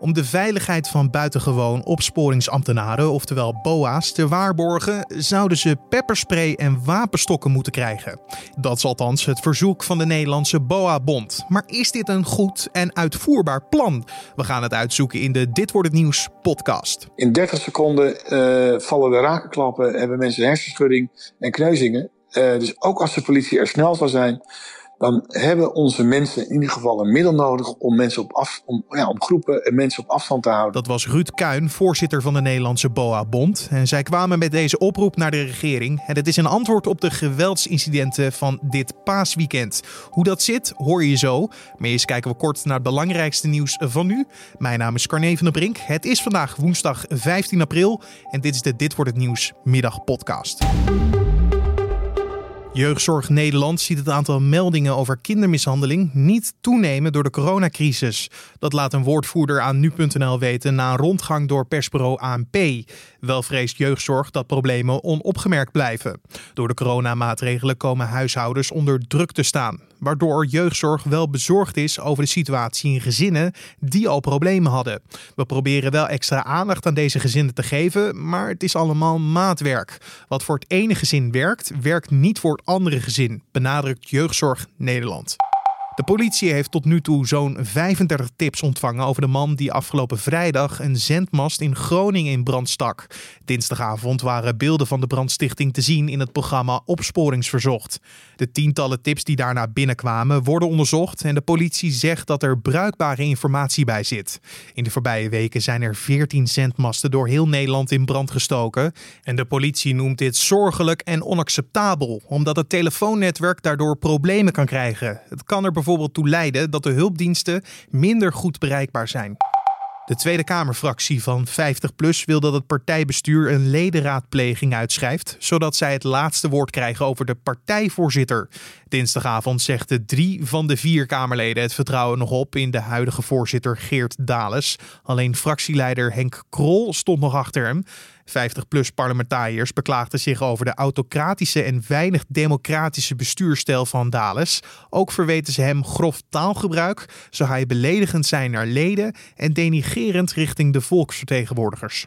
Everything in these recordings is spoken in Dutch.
Om de veiligheid van buitengewoon opsporingsambtenaren, oftewel BOA's, te waarborgen, zouden ze pepperspray en wapenstokken moeten krijgen. Dat is althans het verzoek van de Nederlandse BOA-bond. Maar is dit een goed en uitvoerbaar plan? We gaan het uitzoeken in de Dit wordt het nieuws podcast. In 30 seconden uh, vallen de rakenklappen, hebben mensen hersenschudding en kneuzingen. Uh, dus ook als de politie er snel zal zijn, dan hebben onze mensen in ieder geval een middel nodig om mensen op af, om, ja, om groepen en mensen op afstand te houden. Dat was Ruud Kuin, voorzitter van de Nederlandse BOA-bond. En zij kwamen met deze oproep naar de regering. En het is een antwoord op de geweldsincidenten van dit paasweekend. Hoe dat zit, hoor je zo. Maar eerst kijken we kort naar het belangrijkste nieuws van nu. Mijn naam is Carne van der Brink. Het is vandaag woensdag 15 april. En dit is de Dit wordt het nieuws middagpodcast. Jeugdzorg Nederland ziet het aantal meldingen over kindermishandeling niet toenemen door de coronacrisis. Dat laat een woordvoerder aan nu.nl weten na een rondgang door persbureau ANP. Wel vreest jeugdzorg dat problemen onopgemerkt blijven. Door de coronamaatregelen komen huishoudens onder druk te staan, waardoor jeugdzorg wel bezorgd is over de situatie in gezinnen die al problemen hadden. We proberen wel extra aandacht aan deze gezinnen te geven, maar het is allemaal maatwerk. Wat voor het ene gezin werkt, werkt niet voor het andere gezin, benadrukt Jeugdzorg Nederland. De politie heeft tot nu toe zo'n 35 tips ontvangen over de man die afgelopen vrijdag een zendmast in Groningen in brand stak. Dinsdagavond waren beelden van de brandstichting te zien in het programma Opsporingsverzocht. De tientallen tips die daarna binnenkwamen worden onderzocht en de politie zegt dat er bruikbare informatie bij zit. In de voorbije weken zijn er 14 zendmasten door heel Nederland in brand gestoken. En de politie noemt dit zorgelijk en onacceptabel, omdat het telefoonnetwerk daardoor problemen kan krijgen. Het kan er bijvoorbeeld bijvoorbeeld toe leiden dat de hulpdiensten minder goed bereikbaar zijn. De Tweede Kamerfractie van 50PLUS wil dat het partijbestuur een ledenraadpleging uitschrijft, zodat zij het laatste woord krijgen over de partijvoorzitter. Dinsdagavond zegde drie van de vier Kamerleden het vertrouwen nog op in de huidige voorzitter Geert Dales. Alleen fractieleider Henk Krol stond nog achter hem. 50-plus parlementariërs beklaagden zich over de autocratische en weinig democratische bestuurstijl van Dales. Ook verweten ze hem grof taalgebruik, zou hij beledigend zijn naar leden en denigerend richting de volksvertegenwoordigers.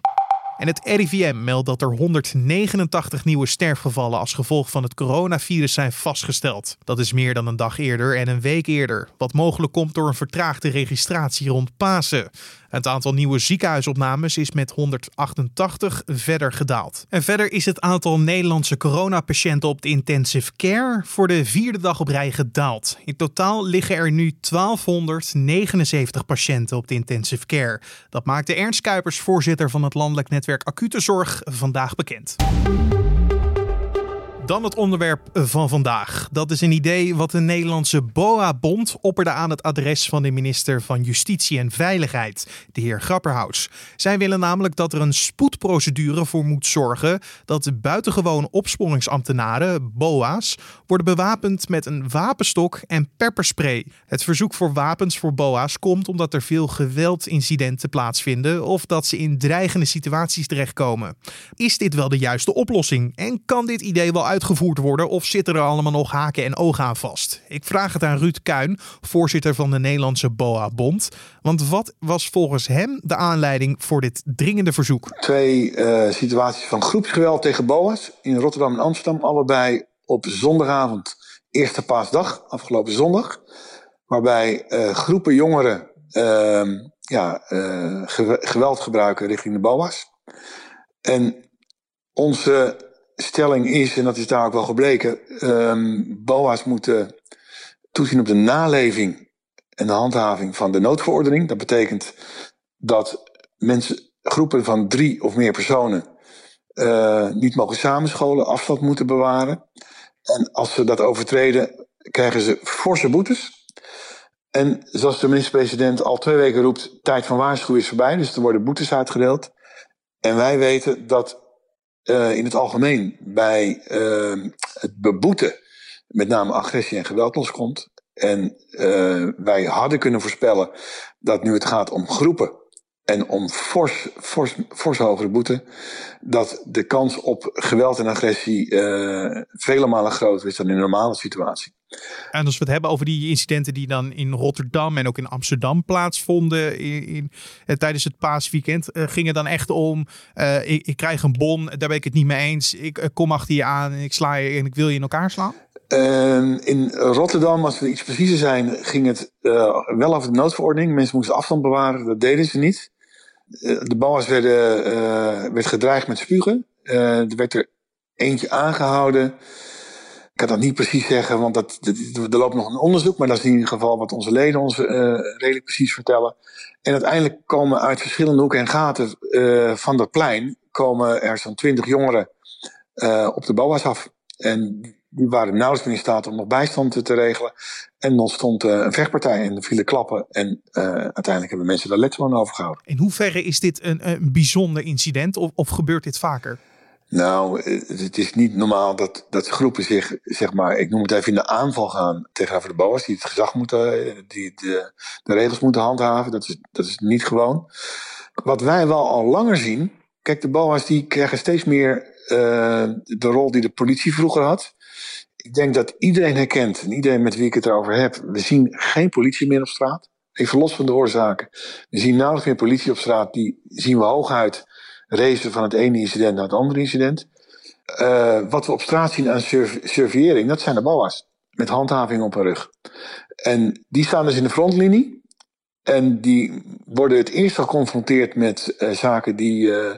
En het RIVM meldt dat er 189 nieuwe sterfgevallen als gevolg van het coronavirus zijn vastgesteld. Dat is meer dan een dag eerder en een week eerder, wat mogelijk komt door een vertraagde registratie rond Pasen. Het aantal nieuwe ziekenhuisopnames is met 188 verder gedaald. En verder is het aantal Nederlandse coronapatiënten op de intensive care voor de vierde dag op rij gedaald. In totaal liggen er nu 1279 patiënten op de intensive care. Dat maakte Ernst Kuipers, voorzitter van het landelijk netwerk Acute Zorg, vandaag bekend. Dan het onderwerp van vandaag. Dat is een idee wat de Nederlandse BOA-bond opperde aan het adres van de minister van Justitie en Veiligheid, de heer Grapperhaus. Zij willen namelijk dat er een spoedprocedure voor moet zorgen dat buitengewoon opsporingsambtenaren, BOA's, worden bewapend met een wapenstok en pepperspray. Het verzoek voor wapens voor BOA's komt omdat er veel geweldincidenten plaatsvinden of dat ze in dreigende situaties terechtkomen. Is dit wel de juiste oplossing en kan dit idee wel uit uitgevoerd worden of zitten er allemaal nog haken en ogen aan vast? Ik vraag het aan Ruud Kuin, voorzitter van de Nederlandse BOA-bond. Want wat was volgens hem de aanleiding voor dit dringende verzoek? Twee uh, situaties van groepsgeweld tegen BOA's in Rotterdam en Amsterdam, allebei op zondagavond, eerste paasdag, afgelopen zondag. Waarbij uh, groepen jongeren uh, ja, uh, geweld gebruiken richting de BOA's. En onze stelling is, en dat is daar ook wel gebleken, um, BOA's moeten toezien op de naleving en de handhaving van de noodverordening. Dat betekent dat mensen, groepen van drie of meer personen uh, niet mogen samenscholen, afstand moeten bewaren. En als ze dat overtreden, krijgen ze forse boetes. En zoals de minister-president al twee weken roept, tijd van waarschuwen is voorbij. Dus er worden boetes uitgedeeld. En wij weten dat uh, in het algemeen bij uh, het beboeten met name agressie en geweld loskomt. En uh, wij hadden kunnen voorspellen dat nu het gaat om groepen en om fors, fors, fors hogere boete, dat de kans op geweld en agressie vele malen groter is dan in een normale situatie. En als we het hebben over die incidenten die dan in Rotterdam en ook in Amsterdam plaatsvonden in, eh, tijdens het paasweekend, uh, ging het dan echt om, uh, ik, ik, krijg een bon, daar ben ik het niet mee eens, ik kom achter je aan en ik sla je en ik wil je in elkaar slaan? Ehm, in Rotterdam, als we iets preciezer zijn, ging het wel over de noodverordening. Mensen moesten afstand bewaren, dat deden ze niet. de bouwers werden, werd gedreigd met spugen. er werd er eentje aangehouden. Ik kan dat niet precies zeggen, want dat, er loopt nog een onderzoek. Maar dat is in ieder geval wat onze leden ons uh, redelijk precies vertellen. En uiteindelijk komen uit verschillende hoeken en gaten uh, van dat plein... komen er zo'n twintig jongeren uh, op de BOA's af. En die waren nauwelijks meer in staat om nog bijstand te regelen. En dan stond een vechtpartij en er vielen klappen. En uiteindelijk hebben mensen daar letsel aan overgehouden. In hoeverre is dit een, een bijzonder incident of, of gebeurt dit vaker? Nou, het is niet normaal dat, dat groepen zich, zeg maar, ik noem het even in de aanval gaan tegenover de BOA's, die het gezag moeten, die de, de regels moeten handhaven. Dat is, dat is niet gewoon. Wat wij wel al langer zien, kijk, de BOA's die krijgen steeds meer de rol die de politie vroeger had. Ik denk dat iedereen herkent, en iedereen met wie ik het erover heb, we zien geen politie meer op straat. Even los van de oorzaken. We zien nauwelijks meer politie op straat, die zien we hooguit racen van het ene incident naar het andere incident. Uh, wat we op straat zien aan surveillering, dat zijn de BOA's. Met handhaving op hun rug. En die staan dus in de frontlinie. En die worden het eerst geconfronteerd met uh, zaken die, uh,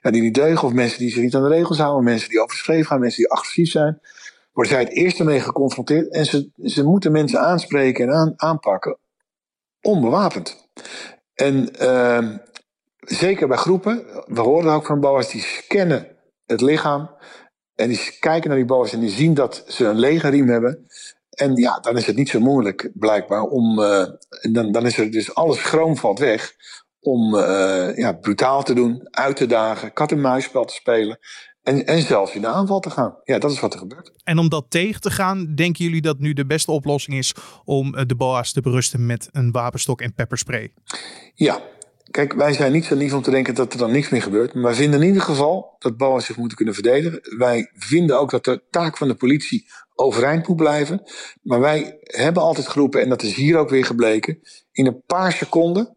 ja, die niet deugen. Of mensen die zich niet aan de regels houden. Mensen die overschreven gaan. Mensen die agressief zijn. Worden zij het eerst ermee geconfronteerd. En ze, ze moeten mensen aanspreken en aan, aanpakken. Onbewapend. En uh, zeker bij groepen, we horen ook van BOA's, die scannen het lichaam. En die kijken naar die BOA's en die zien dat ze een lege riem hebben. En ja, dan is het niet zo moeilijk blijkbaar om. Uh, dan, dan is er dus alles schroom valt weg. Om uh, ja, brutaal te doen, uit te dagen, kat-en-muisspel te spelen. En, en zelfs in de aanval te gaan. Ja, dat is wat er gebeurt. En om dat tegen te gaan, denken jullie dat nu de beste oplossing is om eh, de BOA's te berusten met een wapenstok en pepperspray? Ja, Kijk, wij zijn niet zo lief om te denken dat er dan niks meer gebeurt. Maar wij vinden in ieder geval dat BOA's zich moeten kunnen verdedigen. Wij vinden ook dat de taak van de politie overeind moet blijven. Maar wij hebben altijd geroepen, en dat is hier ook weer gebleken. In een paar seconden,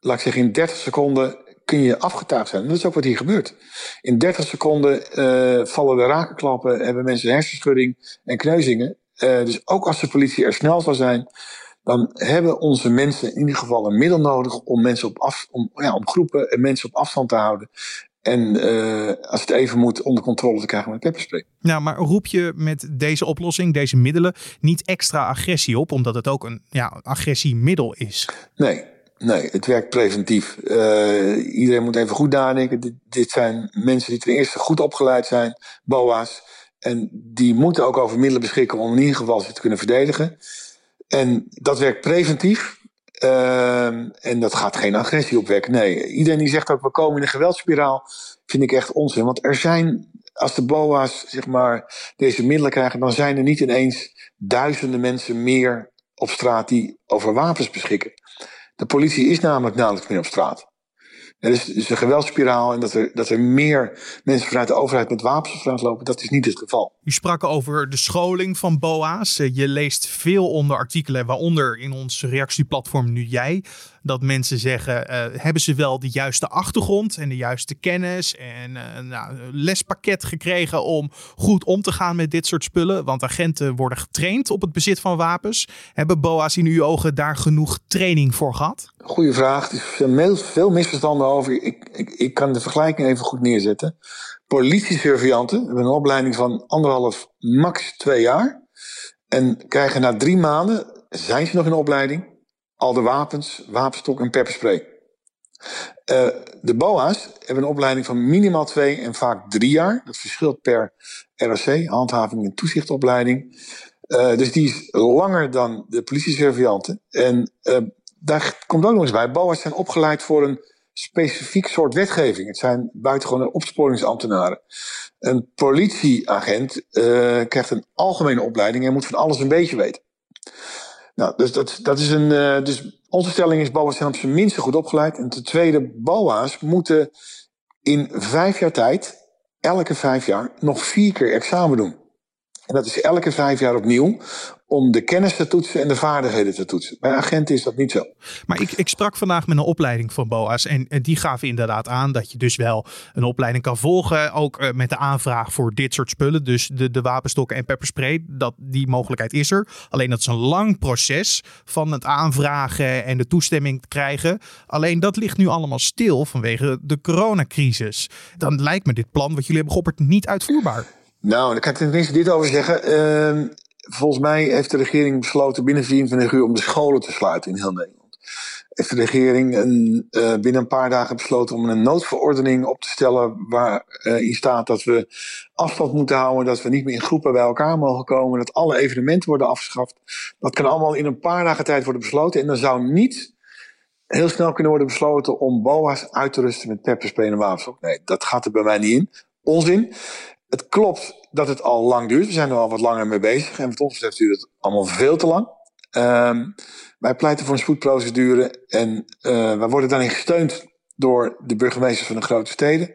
laat ik zeggen in 30 seconden, kun je afgetuigd zijn. En dat is ook wat hier gebeurt. In 30 seconden uh, vallen de rakenklappen, hebben mensen hersenschudding en kneuzingen. Uh, dus ook als de politie er snel zal zijn, dan hebben onze mensen in ieder geval een middel nodig om mensen op af, om, ja, om groepen en mensen op afstand te houden. En uh, als het even moet onder controle te krijgen met pepperspray. Nou, maar roep je met deze oplossing, deze middelen, niet extra agressie op, omdat het ook een ja, agressiemiddel is? Nee, nee, het werkt preventief. Uh, iedereen moet even goed nadenken. Dit, dit, zijn mensen die ten eerste goed opgeleid zijn, BOA's. En die moeten ook over middelen beschikken om in ieder geval zich te kunnen verdedigen. En dat werkt preventief. Uh, en dat gaat geen agressie opwekken. Nee, iedereen die zegt ook we komen in een geweldsspiraal, vind ik echt onzin. Want er zijn, als de BOA's zeg maar, deze middelen krijgen, dan zijn er niet ineens duizenden mensen meer op straat die over wapens beschikken. De politie is namelijk nauwelijks meer op straat. Er is dus een geweldspiraal en dat er, dat er meer mensen vanuit de overheid met wapens op lopen, dat is niet het geval. U sprak over de scholing van BOA's. Je leest veel onder artikelen, waaronder in ons reactieplatform Nu Jij, dat mensen zeggen: uh, hebben ze wel de juiste achtergrond en de juiste kennis en uh, nou, lespakket gekregen om goed om te gaan met dit soort spullen? Want agenten worden getraind op het bezit van wapens. Hebben BOA's in uw ogen daar genoeg training voor gehad? Goeie vraag. Er zijn veel misverstanden over. Ik, ik, ik kan de vergelijking even goed neerzetten. Politiesurveillanten hebben een opleiding van anderhalf, max twee jaar. En krijgen na drie maanden, zijn ze nog in opleiding, al de wapens, wapenstok en pepperspray. Uh, de BOA's hebben een opleiding van minimaal twee en vaak drie jaar. Dat verschilt per ROC, handhaving en toezichtopleiding. Uh, dus die is langer dan de politiesurveillanten. En uh, daar komt ook nog eens bij. BOA's zijn opgeleid voor een specifiek soort wetgeving. Het zijn buitengewone opsporingsambtenaren. Een politieagent krijgt een algemene opleiding en moet van alles een beetje weten. Nou, dus dat, dat is een. Uh, dus onze stelling is: BOA's zijn op zijn minste goed opgeleid. En ten tweede, BOA's moeten in vijf jaar tijd, elke vijf jaar, nog vier keer examen doen. En dat is elke vijf jaar opnieuw om de kennis te toetsen en de vaardigheden te toetsen. Bij agenten is dat niet zo. Maar ik, ik sprak vandaag met een opleiding van BOA's en, en die gaven inderdaad aan dat je dus wel een opleiding kan volgen. Ook uh, met de aanvraag voor dit soort spullen. Dus de, de wapenstokken en pepperspray. Dat, die mogelijkheid is er. Alleen dat is een lang proces van het aanvragen en de toestemming te krijgen. Alleen dat ligt nu allemaal stil vanwege de coronacrisis. Dan lijkt me dit plan wat jullie hebben geopperd niet uitvoerbaar. Nou, daar kan ik tenminste dit over zeggen. Uh, volgens mij heeft de regering besloten binnen 24 uur om de scholen te sluiten in heel Nederland. Heeft de regering een, uh, binnen een paar dagen besloten om een noodverordening op te stellen waarin uh, staat dat we afstand moeten houden, dat we niet meer in groepen bij elkaar mogen komen, dat alle evenementen worden afgeschaft. Dat kan allemaal in een paar dagen tijd worden besloten en dan zou niet heel snel kunnen worden besloten om BOA's uit te rusten met pepperspray en wapens. Nee, dat gaat er bij mij niet in. Onzin. Het klopt dat het al lang duurt. We zijn er al wat langer mee bezig. En wat ons betreft duurt het allemaal veel te lang. Um, wij pleiten voor een spoedprocedure. En uh, wij worden daarin gesteund door de burgemeesters van de grote steden.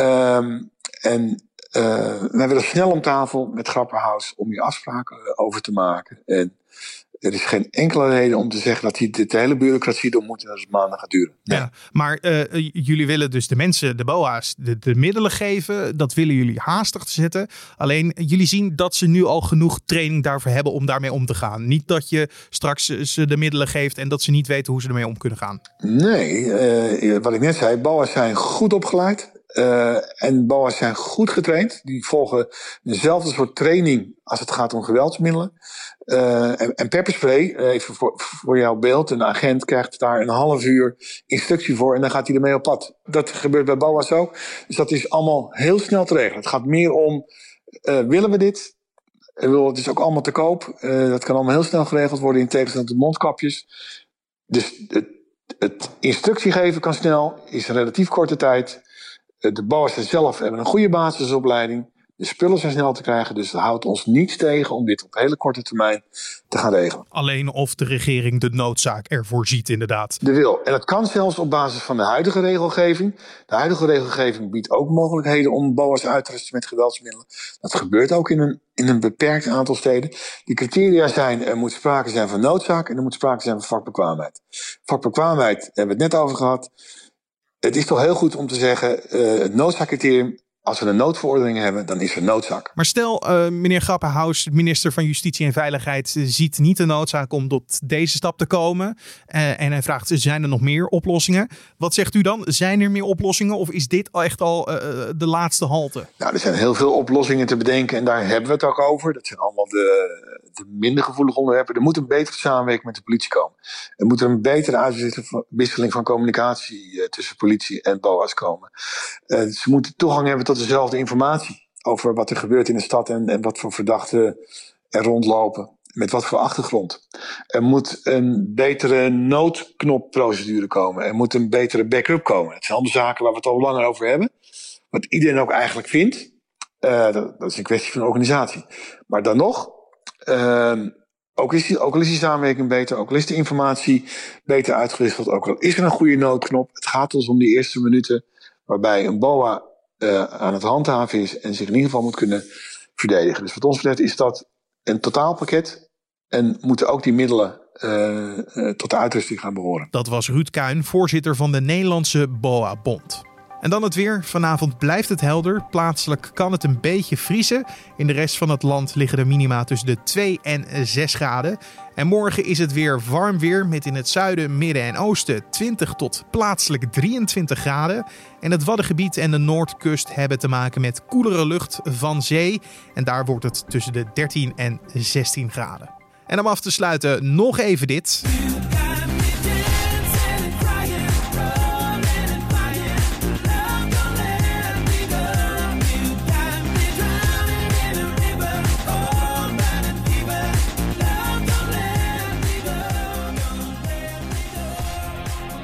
Um, en uh, wij willen snel om tafel met Grapperhaus om hier afspraken over te maken. En er is geen enkele reden om te zeggen dat hij de hele bureaucratie door moet en dat het maanden gaat duren. Ja, maar uh, jullie willen dus de mensen, de BOA's, de, de middelen geven. Dat willen jullie haastig te zetten. Alleen jullie zien dat ze nu al genoeg training daarvoor hebben om daarmee om te gaan. Niet dat je straks ze de middelen geeft en dat ze niet weten hoe ze ermee om kunnen gaan. Nee, uh, wat ik net zei, BOA's zijn goed opgeleid. Uh, en BOA's zijn goed getraind. Die volgen dezelfde soort training als het gaat om geweldsmiddelen. Uh, en, pepperspray, eh, even voor, voor jouw beeld. Een agent krijgt daar een half uur instructie voor en dan gaat hij ermee op pad. Dat gebeurt bij BOA's ook. Dus dat is allemaal heel snel te regelen. Het gaat meer om, willen we dit? Het is ook allemaal te koop. Dat kan allemaal heel snel geregeld worden in tegenstelling tot mondkapjes. Dus het, het instructie geven kan snel, is een relatief korte tijd. De BOA's zelf hebben een goede basisopleiding. De spullen zijn snel te krijgen, dus het houdt ons niets tegen om dit op hele korte termijn te gaan regelen. Alleen of de regering de noodzaak ervoor ziet, inderdaad. De wil. En dat kan zelfs op basis van de huidige regelgeving. De huidige regelgeving biedt ook mogelijkheden om BOA's uit te rusten met geweldsmiddelen. Dat gebeurt ook in een, in een beperkt aantal steden. Die criteria zijn, er moet sprake zijn van noodzaak en er moet sprake zijn van vakbekwaamheid. Vakbekwaamheid hebben we het net over gehad. Het is toch heel goed om te zeggen, uh, het noodzaakcriterium als we een noodverordening hebben, dan is er noodzaak. Maar stel, uh, meneer Grappenhaus, minister van Justitie en Veiligheid, uh, ziet niet de noodzaak om tot deze stap te komen. Uh, en hij vraagt, zijn er nog meer oplossingen? Wat zegt u dan? Zijn er meer oplossingen of is dit echt al de laatste halte? Nou, er zijn heel veel oplossingen te bedenken en daar hebben we het ook over. Dat zijn allemaal de, de minder gevoelige onderwerpen. Er moet een betere samenwerking met de politie komen. Er moet een betere uitwisseling van communicatie tussen politie en BOA's komen. ze moeten toegang hebben tot dezelfde informatie over wat er gebeurt in de stad en, en wat voor verdachten er rondlopen. Met wat voor achtergrond. Er moet een betere noodknopprocedure komen. Er moet een betere backup komen. Het zijn allemaal zaken waar we het al langer over hebben. Wat iedereen ook eigenlijk vindt. Uh, dat, dat, is een kwestie van organisatie. Maar dan nog, ook, is die, ook al is die samenwerking beter, ook al is de informatie beter uitgewisseld, ook al is er een goede noodknop. Het gaat ons om die eerste minuten waarbij een BOA uh, aan het handhaven is en zich in ieder geval moet kunnen verdedigen. Dus wat ons betreft is dat een totaalpakket en moeten ook die middelen uh, uh, tot de uitrusting gaan behoren. Dat was Ruud Kuin, voorzitter van de Nederlandse BOA-bond. En dan het weer. Vanavond blijft het helder. Plaatselijk kan het een beetje vriezen. In de rest van het land liggen de minima tussen de 2 en 6 graden. En morgen is het weer warm weer met in het zuiden, midden en oosten 20 tot plaatselijk 23 graden. En het Waddengebied en de Noordkust hebben te maken met koelere lucht van zee. En daar wordt het tussen de 13 en 16 graden. En om af te sluiten nog even dit.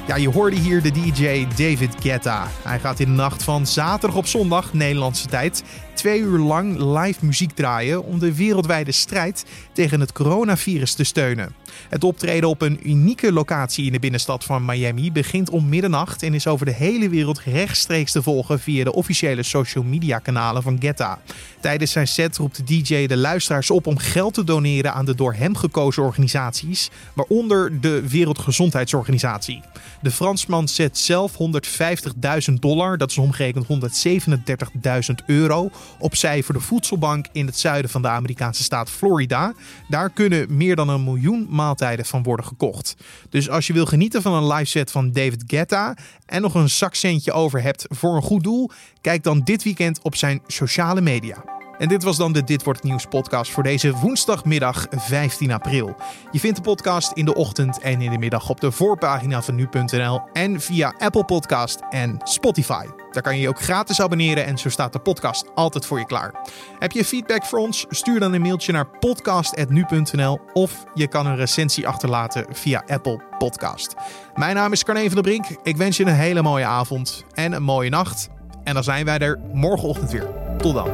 Ja, je hoorde hier de DJ David Guetta. Hij gaat in de nacht van zaterdag op zondag, Nederlandse tijd, twee uur lang live muziek draaien om de wereldwijde strijd tegen het coronavirus te steunen. Het optreden op een unieke locatie in de binnenstad van Miami begint om middernacht en is over de hele wereld rechtstreeks te volgen via de officiële social media kanalen van Getta. Tijdens zijn set roept de DJ de luisteraars op om geld te doneren aan de door hem gekozen organisaties, waaronder de Wereldgezondheidsorganisatie. De Fransman zet zelf 150.000 dollar, dat is omgerekend 137.000 euro, opzij voor de voedselbank in het zuiden van de Amerikaanse staat Florida. Daar kunnen meer dan een miljoen maaltijden van worden gekocht. Dus als je wil genieten van een live set van David Guetta en nog een zakcentje over hebt voor een goed doel, kijk dan dit weekend op zijn sociale media. En dit was dan de Dit Wordt Nieuws podcast voor deze woensdagmiddag 15 april. Je vindt de podcast in de ochtend en in de middag op de voorpagina van nu.nl en via Apple Podcast en Spotify. Daar kan je je ook gratis abonneren en zo staat de podcast altijd voor je klaar. Heb je feedback voor ons? Stuur dan een mailtje naar podcast.nu.nl of je kan een recensie achterlaten via Apple Podcast. Mijn naam is Carne van der Brink. Ik wens je een hele mooie avond en een mooie nacht. En dan zijn wij er morgenochtend weer. Tot dan.